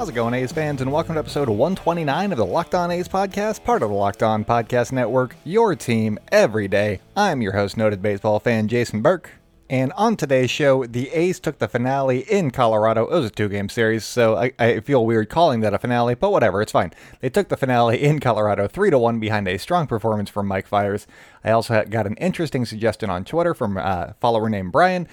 How's it going, A's fans? And welcome to episode 129 of the Locked On A's podcast, part of the Locked On Podcast Network, your team every day. I'm your host, noted baseball fan Jason Burke. And on today's show, the A's took the finale in Colorado. It was a two game series, so I, I, feel weird calling that a finale, but whatever, it's fine. They took the finale in Colorado 3 to 1 behind a strong performance from Mike Fiers. I also got an interesting suggestion on Twitter from a follower named Brian.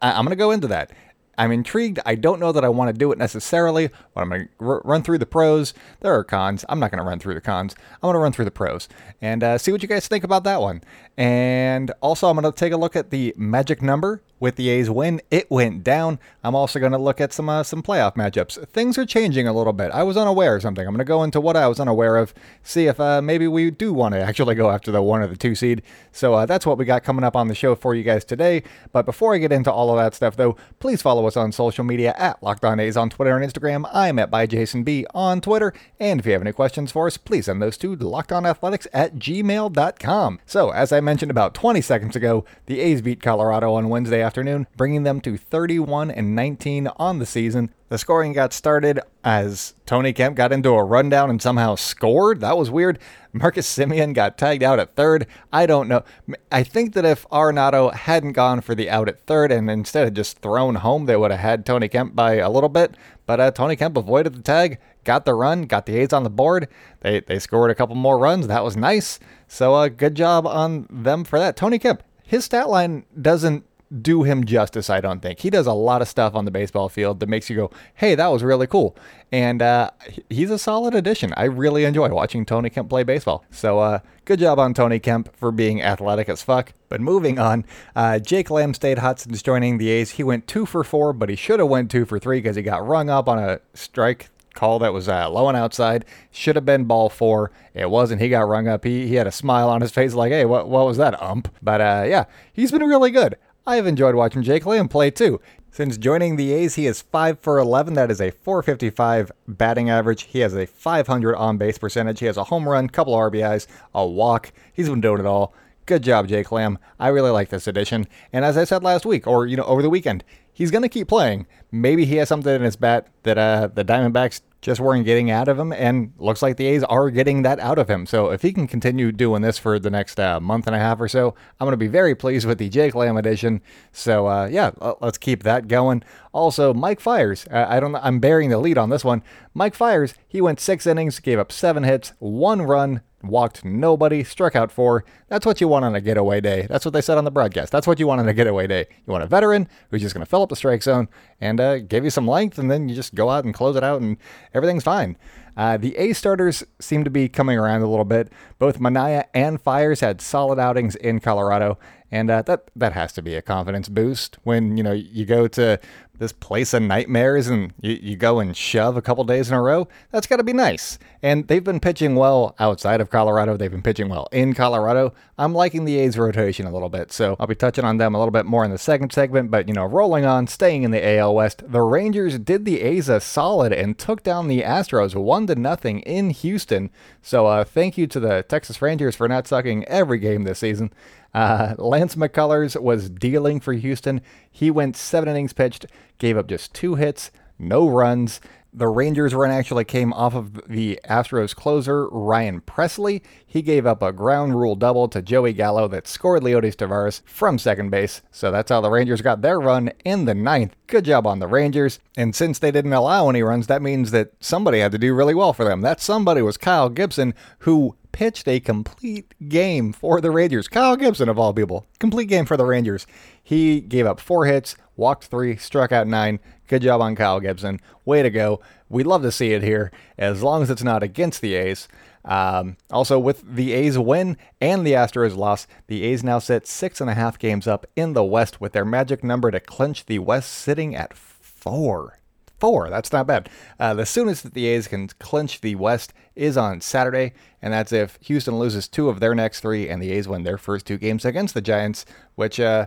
I, I'm going to go into that. I'm intrigued. I don't know that I want to do it necessarily, but I'm going to r- run through the pros. There are cons. I'm not going to run through the cons. I'm going to run through the pros and uh, see what you guys think about that one. And also, I'm going to take a look at the magic number with the A's win. It went down. I'm also going to look at some uh, some playoff matchups. Things are changing a little bit. I was unaware of something. I'm going to go into what I was unaware of, see if uh, maybe we do want to actually go after the one or the two seed. So uh, that's what we got coming up on the show for you guys today. But before I get into all of that stuff, though, please follow us on social media at Locked On A's on Twitter and Instagram. I'm at by Jason B on Twitter. And if you have any questions for us, please send those to lockedonathletics at gmail.com. So as I mentioned about 20 seconds ago, the A's beat Colorado on Wednesday afternoon, bringing them to 31 and 19 on the season. The scoring got started as Tony Kemp got into a rundown and somehow scored. That was weird. Marcus Semien got tagged out at third. I don't know. I think that if Arenado hadn't gone for the out at third and instead had just thrown home, they would have had Tony Kemp by a little bit. But uh, Tony Kemp avoided the tag, got the run, got the A's on the board. They they scored a couple more runs. That was nice. So uh, good job on them for that. Tony Kemp, his stat line doesn't do him justice, I don't think. He does a lot of stuff on the baseball field that makes you go, hey, that was really cool. And uh, he's a solid addition. I really enjoy watching Tony Kemp play baseball. So uh, good job on Tony Kemp for being athletic as fuck. But moving on, uh, Jake Lamb stayed hot since joining the A's. He went two for four, but he should have went two for three because he got rung up on a strike call that was uh, low and outside. Should have been ball four. It wasn't. He got rung up. He, he had a smile on his face like, hey, what, what was that, ump? But uh, yeah, he's been really good. I have enjoyed watching Jake Lamb play too. Since joining the A's, he is 5 for 11. That is a 455 batting average. He has a 500 on base percentage. He has a home run, couple RBIs, a walk. He's been doing it all. Good job, Jake Lamb. I really like this addition. And as I said last week, or you know, over the weekend, he's going to keep playing. Maybe he has something in his bat that uh, the Diamondbacks just weren't getting out of him, and looks like the A's are getting that out of him. So if he can continue doing this for the next uh, month and a half or so, I'm going to be very pleased with the Jake Lamb edition. So uh, yeah, let's keep that going. Also, Mike Fiers. I don't. I'm bearing the lead on this one. Mike Fiers. He went six innings, gave up seven hits, one run, walked nobody, struck out four. That's what you want on a getaway day. That's what they said on the broadcast. That's what you want on a getaway day. You want a veteran who's just going to fill up the strike zone and uh, give you some length, and then you just go out and close it out, and everything's fine. Uh, the A starters seem to be coming around a little bit. Both Manaea and Fiers had solid outings in Colorado, and uh, that that has to be a confidence boost when you know you go to this place of nightmares and you, you go and shove a couple days in a row, that's got to be nice. And they've been pitching well outside of Colorado. They've been pitching well in Colorado. I'm liking the A's rotation a little bit, so I'll be touching on them a little bit more in the second segment. But, you know, rolling on, staying in the AL West, the Rangers did the A's a solid and took down the Astros 1 to nothing in Houston. So, uh, thank you to the Texas Rangers for not sucking every game this season. Uh, Lance McCullers was dealing for Houston. He went seven innings pitched, gave up just two hits, no runs. The Rangers run actually came off of the Astros closer, Ryan Pressly. He gave up a ground rule double to Joey Gallo that scored Leody Taveras from second base. So that's how the Rangers got their run in the ninth. Good job on the Rangers. And since they didn't allow any runs, that means that somebody had to do really well for them. That somebody was Kyle Gibson, who pitched a complete game for the Rangers. Kyle Gibson, of all people, complete game for the Rangers. He gave up four hits, walked three, struck out nine. Good job on Kyle Gibson. Way to go. We'd love to see it here, as long as it's not against the A's. Um, also, with the A's win and the Astros loss, the A's now sit six and a half games up in the West with their magic number to clinch the West sitting at four four. That's not bad. Uh, the soonest that the A's can clinch the West is on Saturday, and that's if Houston loses two of their next three and the A's win their first two games against the Giants, which uh,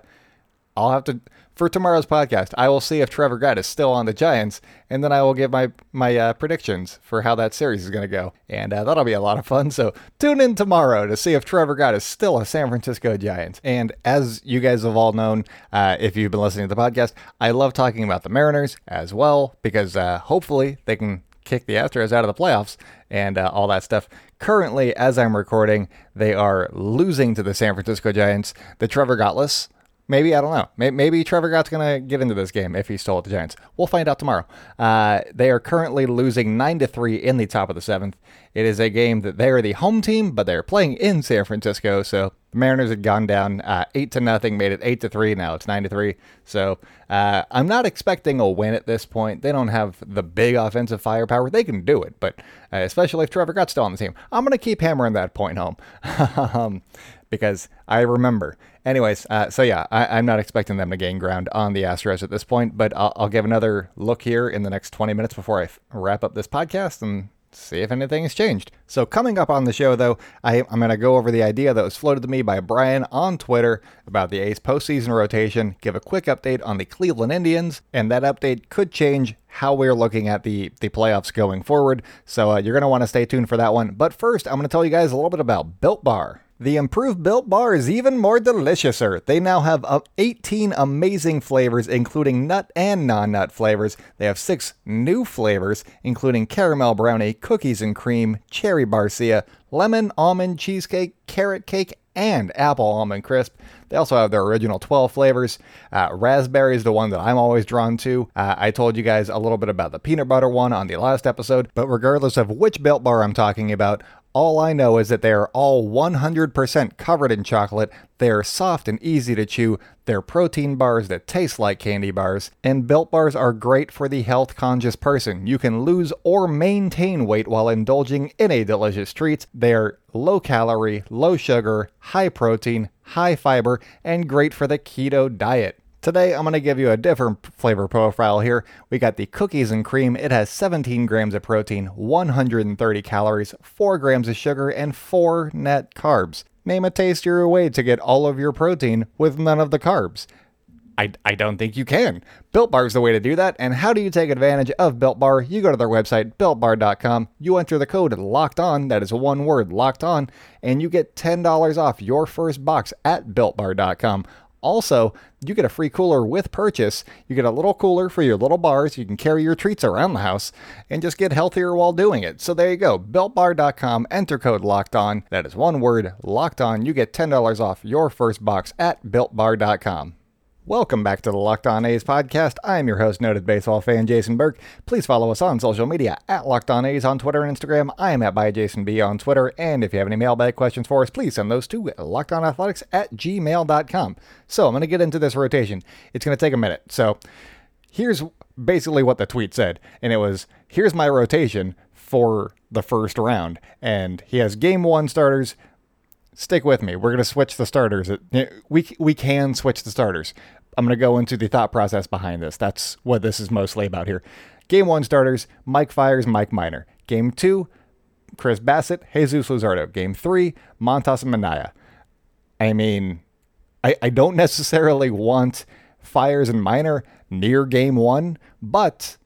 I'll have to for tomorrow's podcast. I will see if Trevor Gott is still on the Giants, and then I will give my my uh, predictions for how that series is going to go, and uh, that'll be a lot of fun. So tune in tomorrow to see if Trevor Gott is still a San Francisco Giant. And as you guys have all known, uh, if you've been listening to the podcast, I love talking about the Mariners as well because uh, hopefully they can kick the Astros out of the playoffs and uh, all that stuff. Currently, as I'm recording, they are losing to the San Francisco Giants. The Trevor Gottless Maybe I don't know. Maybe, maybe Trevor Gott's gonna get into this game if he's still at the Giants. We'll find out tomorrow. Uh, they are currently losing nine to three in the top of the seventh. It is a game that they are the home team, but they're playing in San Francisco. So Mariners had gone down uh, eight to nothing, made it eight to three. Now it's nine to three. So uh, I'm not expecting a win at this point. They don't have the big offensive firepower. They can do it, but uh, especially if Trevor Gott's still on the team, I'm gonna keep hammering that point home. um, because I remember. Anyways, uh, so yeah, I, am not expecting them to gain ground on the Astros at this point, but I'll, I'll, give another look here in the next 20 minutes before I f- wrap up this podcast and see if anything has changed. So, coming up on the show, though, I, am going to go over the idea that was floated to me by Brian on Twitter about the A's postseason rotation, give a quick update on the Cleveland Indians, and that update could change how we're looking at the, the playoffs going forward. So, uh, you're going to want to stay tuned for that one. But first, I'm going to tell you guys a little bit about Built Bar. The improved Built Bar is even more deliciouser. They now have 18 amazing flavors, including nut and non nut flavors. They have six new flavors, including caramel brownie, cookies and cream, cherry barcia, lemon almond cheesecake, carrot cake, and apple almond crisp. They also have their original 12 flavors. Uh, raspberry is the one that I'm always drawn to. Uh, I told you guys a little bit about the peanut butter one on the last episode, but regardless of which Built Bar I'm talking about, all I know is that they are all 100% covered in chocolate. They are soft and easy to chew. They're protein bars that taste like candy bars. And Built Bars are great for the health conscious person. You can lose or maintain weight while indulging in a delicious treat. They are low calorie, low sugar, high protein, high fiber, and great for the keto diet. Today, I'm going to give you a different flavor profile here. We got the cookies and cream. It has 17 grams of protein, 130 calories, 4 grams of sugar, and 4 net carbs. Name a tastier way to get all of your protein with none of the carbs. I, I don't think you can. Built Bar is the way to do that. And how do you take advantage of Built Bar? You go to their website, builtbar.com. You enter the code locked on, that is one word, locked on, and you get $10 off your first box at builtbar.com. Also, you get a free cooler with purchase. You get a little cooler for your little bars. You can carry your treats around the house and just get healthier while doing it. So there you go. BuiltBar.com. Enter code Locked On. That is one word, Locked On. You get $10 off your first box at BuiltBar.com. Welcome back to the Locked On A's podcast. I am your host, noted baseball fan Jason Burke. Please follow us on social media at Locked On A's on Twitter and Instagram. I am at by Jason B on Twitter. And if you have any mailbag questions for us, please send those to lockedonathletics at gmail.com. So I'm going to get into this rotation. It's going to take a minute. So here's basically what the tweet said. And it was here's my rotation for the first round. And he has game one starters, stick with me. We're going to switch the starters. We we can switch the starters. I'm going to go into the thought process behind this. That's what this is mostly about here. Game one starters: Mike Fiers, Mike Minor. Game two: Chris Bassitt, Jesus Luzardo. Game three: Montas and Manaea. I mean, I, I don't necessarily want Fiers and Minor near game one, but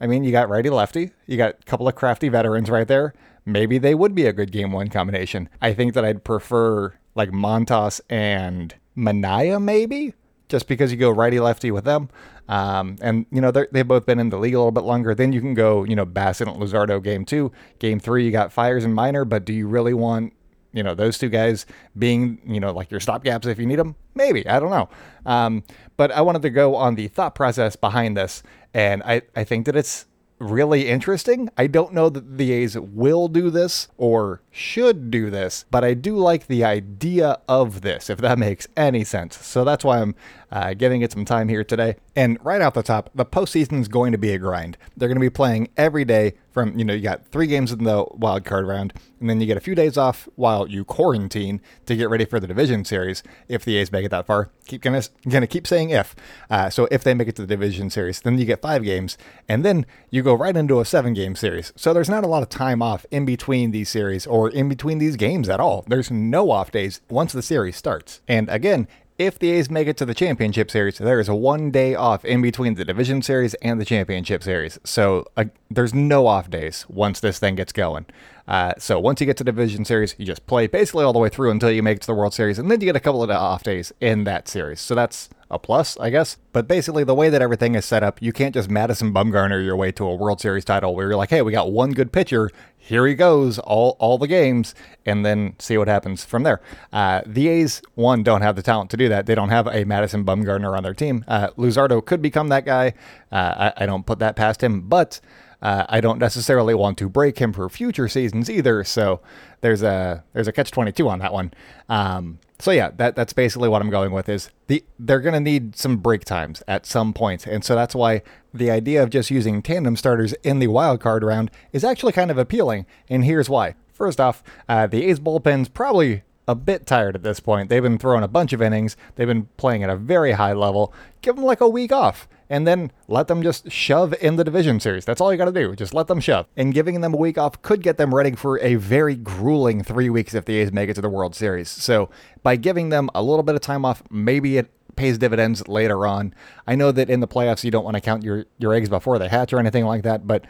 I mean, you got righty lefty, you got a couple of crafty veterans right there maybe they would be a good game one combination. I think that I'd prefer like Montas and Manaea, maybe, just because you go righty lefty with them. Um, and, you know, they've both been in the league a little bit longer. Then you can go, you know, Bassitt and Luzardo game two. Game three, you got Fiers and Minor, but do you really want, you know, those two guys being, you know, like your stopgaps if you need them? Maybe. I don't know. Um, but I wanted to go on the thought process behind this. And I, I think that it's really interesting. I don't know that the A's will do this or should do this, but I do like the idea of this, if that makes any sense. So that's why I'm uh, giving it some time here today. And right off the top, the postseason is going to be a grind. They're going to be playing every day from, you know, you got three games in the wild card round, and then you get a few days off while you quarantine to get ready for the division series. If the A's make it that far, keep gonna keep saying if. Uh, so if they make it to the division series, then you get five games, and then you go right into a seven game series. So there's not a lot of time off in between these series or in between these games at all. There's no off days once the series starts. And again, if the A's make it to the championship series, there is a one day off in between the division series and the championship series. So uh, there's no off days once this thing gets going. Uh, so once you get to the division series, you just play basically all the way through until you make it to the World Series, and then you get a couple of off days in that series. So that's a plus, I guess. But basically, the way that everything is set up, you can't just Madison Bumgarner your way to a World Series title where you're like, hey, we got one good pitcher, here he goes, all all the games, and then see what happens from there. Uh, the A's one don't have the talent to do that. They don't have a Madison Bumgarner on their team. Uh, Luzardo could become that guy. Uh, I, I don't put that past him, but. Uh, I don't necessarily want to break him for future seasons either, so there's a there's a catch twenty two on that one. Um, so yeah, that that's basically what I'm going with is the they're gonna need some break times at some point, and so that's why the idea of just using tandem starters in the wild card round is actually kind of appealing. And here's why. First off, uh, the A's bullpen's probably a bit tired at this point. They've been throwing a bunch of innings. They've been playing at a very high level. Give them like a week off and then let them just shove in the division series. That's all you got to do. Just let them shove. And giving them a week off could get them ready for a very grueling three weeks if the A's make it to the World Series. So by giving them a little bit of time off, maybe it pays dividends later on. I know that in the playoffs you don't want to count your, your eggs before they hatch or anything like that, but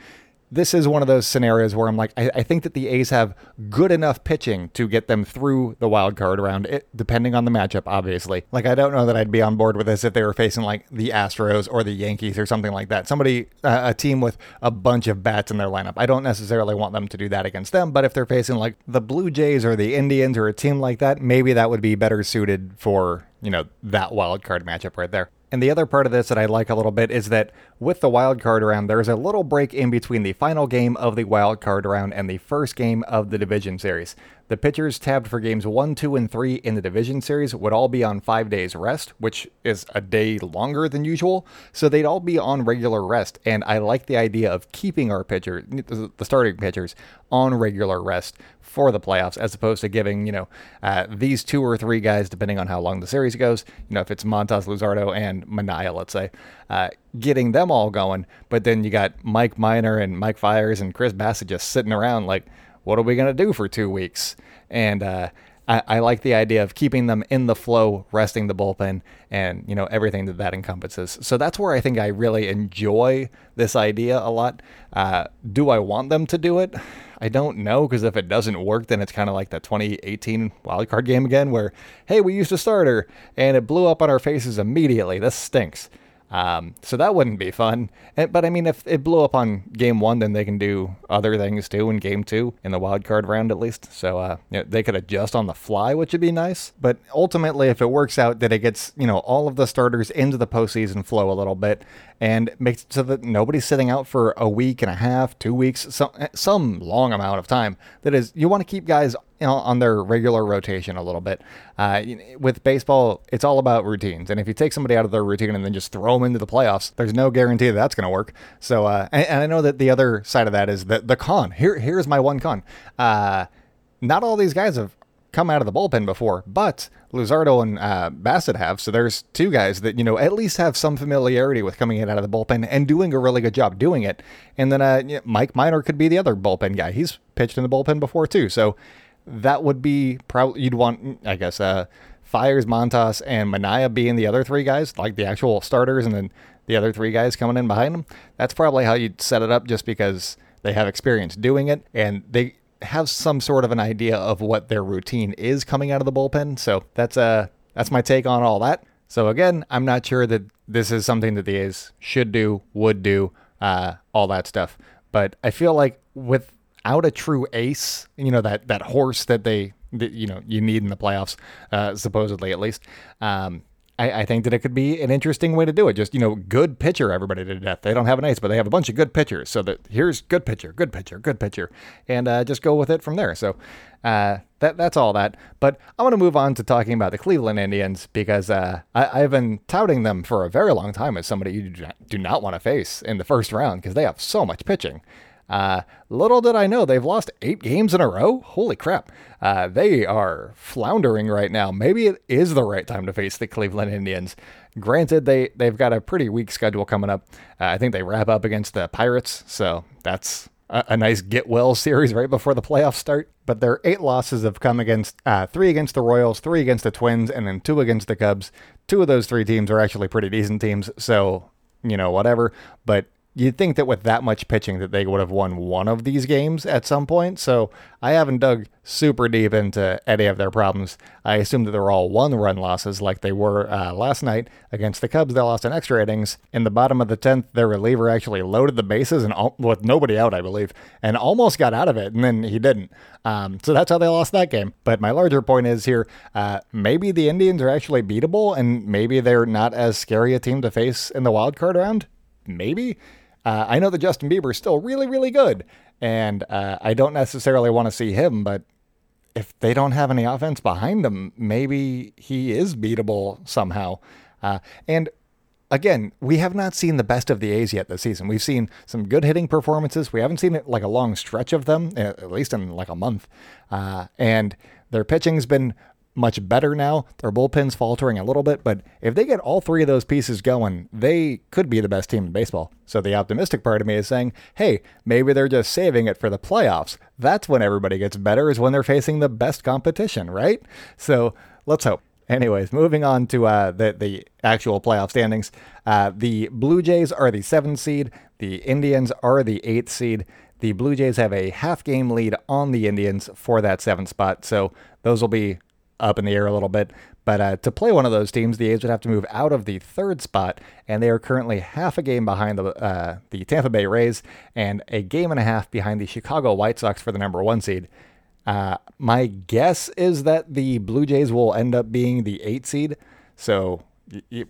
this is one of those scenarios where I'm like, I, I, think that the A's have good enough pitching to get them through the wild card round, it, depending on the matchup, obviously. Like, I don't know that I'd be on board with this if they were facing like the Astros or the Yankees or something like that. Somebody, uh, a team with a bunch of bats in their lineup. I don't necessarily want them to do that against them, but if they're facing like the Blue Jays or the Indians or a team like that, maybe that would be better suited for, you know, that wild card matchup right there. And the other part of this that I like a little bit is that with the wild card round, there's a little break in between the final game of the wild card round and the first game of the division series. The pitchers tabbed for games 1, 2, and 3 in the division series would all be on 5 days rest, which is a day longer than usual, so they'd all be on regular rest. And I like the idea of keeping our pitcher, the starting pitchers, on regular rest for the playoffs, as opposed to giving, you know, uh, these two or three guys, depending on how long the series goes, you know, if it's Montas, Luzardo, and Manaea, let's say, uh, getting them all going. But then you got Mike Minor and Mike Fiers and Chris Bassitt just sitting around like, what are we going to do for two weeks? And uh, I, I, like the idea of keeping them in the flow, resting the bullpen, and you know everything that that encompasses. So that's where I think I really enjoy this idea a lot. Uh, do I want them to do it? I don't know because if it doesn't work, then it's kind of like that 2018 wildcard game again, where hey, we used a starter and it blew up on our faces immediately. This stinks. Um, so that wouldn't be fun. But I mean, if it blew up on game one, then they can do other things too in game two, in the wild card round at least. So uh, you know, they could adjust on the fly, which would be nice. But ultimately, if it works out that it gets you know all of the starters into the postseason flow a little bit, and makes it so that nobody's sitting out for a week and a half, two weeks, some some long amount of time. That is, you want to keep guys you know, on their regular rotation a little bit. Uh, with baseball, it's all about routines, and if you take somebody out of their routine and then just throw them into the playoffs, there's no guarantee that that's going to work. So, uh, and, and, I know that the other side of that is the the con. Here, here's my one con. Uh, not all these guys have come out of the bullpen before, but Luzardo and uh, Bassitt have. So there's two guys that, you know, at least have some familiarity with coming in out of the bullpen and doing a really good job doing it. And then uh, Mike Minor could be the other bullpen guy. He's pitched in the bullpen before, too. So that would be probably, you'd want, I guess, uh, Fiers, Montas, and Manaea being the other three guys, like the actual starters, and then the other three guys coming in behind them. That's probably how you'd set it up just because they have experience doing it and they have some sort of an idea of what their routine is coming out of the bullpen. So that's uh that's my take on all that. So again, I'm not sure that this is something that the A's should do, would do, uh, all that stuff. But I feel like without a true ace, you know that that horse that they that, you know you need in the playoffs, uh, supposedly at least. Um, I, I, think that it could be an interesting way to do it. Just, you know, good pitcher, everybody to death. They don't have an ace, but they have a bunch of good pitchers. So that here's good pitcher, good pitcher, good pitcher, and uh, just go with it from there. So uh, that that's all that. But I want to move on to talking about the Cleveland Indians because uh, I, have been touting them for a very long time as somebody you do not want to face in the first round because they have so much pitching. Uh, little did I know they've lost eight games in a row. Holy crap. Uh, they are floundering right now. Maybe it is the right time to face the Cleveland Indians. Granted, they, they've got a pretty weak schedule coming up. Uh, I think they wrap up against the Pirates, so that's a, a nice get well series right before the playoffs start. but their eight losses have come against uh, three against the Royals, three against the Twins, and then two against the Cubs. Two of those three teams are actually pretty decent teams, so you know whatever. But you'd think that with that much pitching that they would have won one of these games at some point. So I haven't dug super deep into any of their problems. I assume that they're all one run losses like they were uh, last night against the Cubs. They lost in extra innings. In the bottom of the 10th, their reliever actually loaded the bases and all, with nobody out, I believe, and almost got out of it, and then he didn't. Um, so that's how they lost that game. But my larger point is here uh, maybe the Indians are actually beatable, and maybe they're not as scary a team to face in the wild card round. Maybe. Uh, I know that Justin Bieber is still really, really good, and uh, I don't necessarily want to see him, but if they don't have any offense behind him, maybe he is beatable somehow. Uh, and again, we have not seen the best of the A's yet this season. We've seen some good hitting performances. We haven't seen it like a long stretch of them, at least in like a month. Uh, and their pitching's been much better now. Their bullpen's faltering a little bit, but if they get all three of those pieces going, they could be the best team in baseball. So the optimistic part of me is saying, hey, maybe they're just saving it for the playoffs. That's when everybody gets better, is when they're facing the best competition, right? So let's hope. Anyways, moving on to uh, the the actual playoff standings. Uh, the Blue Jays are the seventh seed. The Indians are the eighth seed. The Blue Jays have a half game lead on the Indians for that seventh spot. So those will be up in the air a little bit. But uh, to play one of those teams, the A's would have to move out of the third spot, and they are currently half a game behind the uh, the Tampa Bay Rays and a game and a half behind the Chicago White Sox for the number one seed. Uh, my guess is that the Blue Jays will end up being the eight seed, so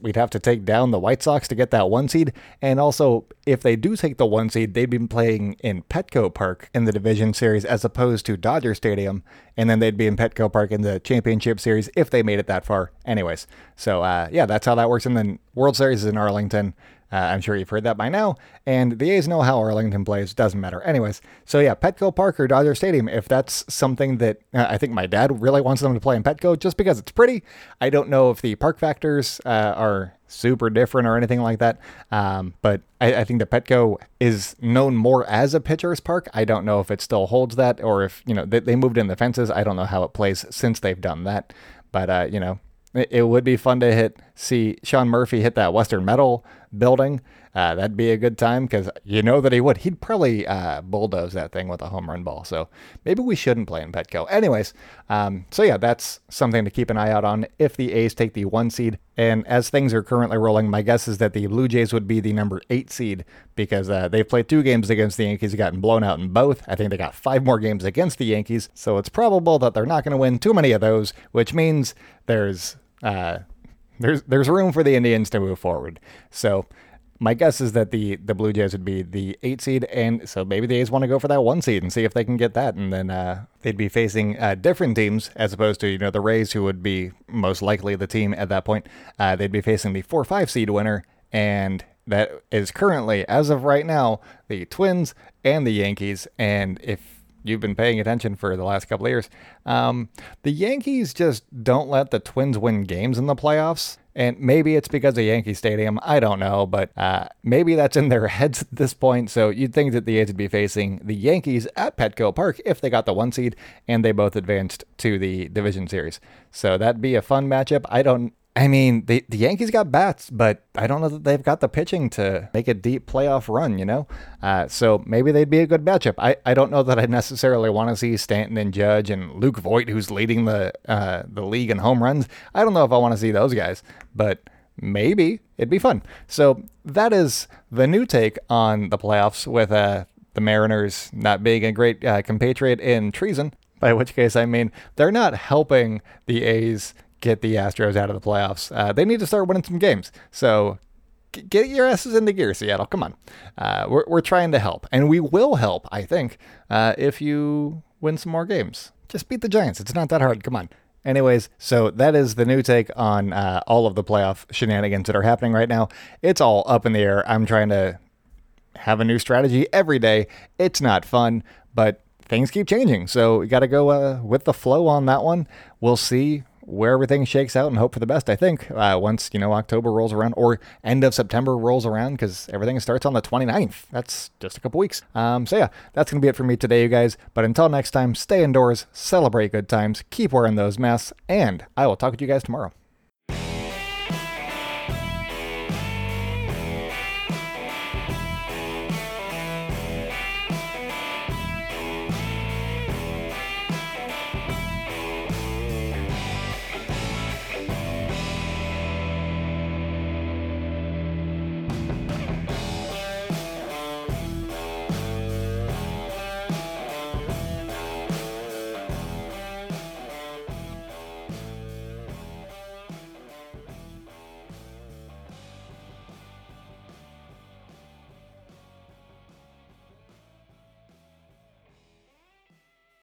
we'd have to take down the White Sox to get that one seed. And also, if they do take the one seed, they'd be playing in Petco Park in the division series as opposed to Dodger Stadium. And then they'd be in Petco Park in the championship series if they made it that far. Anyways, so uh, yeah, that's how that works. And then World Series is in Arlington. Uh, I'm sure you've heard that by now. And the A's know how Arlington plays. Doesn't matter. Anyways, so yeah, Petco Park or Dodger Stadium, if that's something that uh, I think my dad really wants them to play in Petco just because it's pretty. I don't know if the park factors uh, are super different or anything like that. Um, but I, I, think the Petco is known more as a pitcher's park. I don't know if it still holds that or if, you know, they, they moved in the fences. I don't know how it plays since they've done that. But, uh, you know, it would be fun to hit see Sean Murphy hit that Western Metal building. Uh, that'd be a good time because you know that he would. He'd probably uh, bulldoze that thing with a home run ball. So maybe we shouldn't play in Petco. Anyways, um, so yeah, that's something to keep an eye out on if the A's take the one seed. And as things are currently rolling, my guess is that the Blue Jays would be the number eight seed because uh, they've played two games against the Yankees, gotten blown out in both. I think they got five more games against the Yankees. So it's probable that they're not going to win too many of those, which means there's uh, there's there's room for the Indians to move forward. So my guess is that the the Blue Jays would be the eight seed, and so maybe the A's want to go for that one seed and see if they can get that, and then uh, they'd be facing uh, different teams as opposed to you know the Rays, who would be most likely the team at that point. Uh, they'd be facing the four five seed winner, and that is currently, as of right now, the Twins and the Yankees. And if you've been paying attention for the last couple of years, um, the Yankees just don't let the Twins win games in the playoffs. And maybe it's because of Yankee Stadium. I don't know, but uh, maybe that's in their heads at this point. So you'd think that the A's would be facing the Yankees at Petco Park if they got the one seed and they both advanced to the division series. So that'd be a fun matchup. I don't I mean, the, the Yankees got bats, but I don't know that they've got the pitching to make a deep playoff run, you know? Uh, so maybe they'd be a good matchup. I, I don't know that I necessarily want to see Stanton and Judge and Luke Voit, who's leading the, uh, the league in home runs. I don't know if I want to see those guys, but maybe it'd be fun. So that is the new take on the playoffs with uh, the Mariners not being a great uh, compatriot in treason by which case I mean they're not helping the A's get the Astros out of the playoffs. Uh, they need to start winning some games. So get your asses into gear, Seattle. Come on. Uh, we're, we're trying to help, and we will help, I think, uh, if you win some more games. Just beat the Giants. It's not that hard. Come on. Anyways, so that is the new take on uh, all of the playoff shenanigans that are happening right now. It's all up in the air. I'm trying to have a new strategy every day. It's not fun, but things keep changing. So we got to go uh, with the flow on that one. We'll see where everything shakes out and hope for the best. I think uh, once you know October rolls around or end of September rolls around because everything starts on the 29th. That's just a couple weeks. Um, so yeah, that's gonna be it for me today, you guys. But until next time, stay indoors, celebrate good times, keep wearing those masks, and I will talk with you guys tomorrow.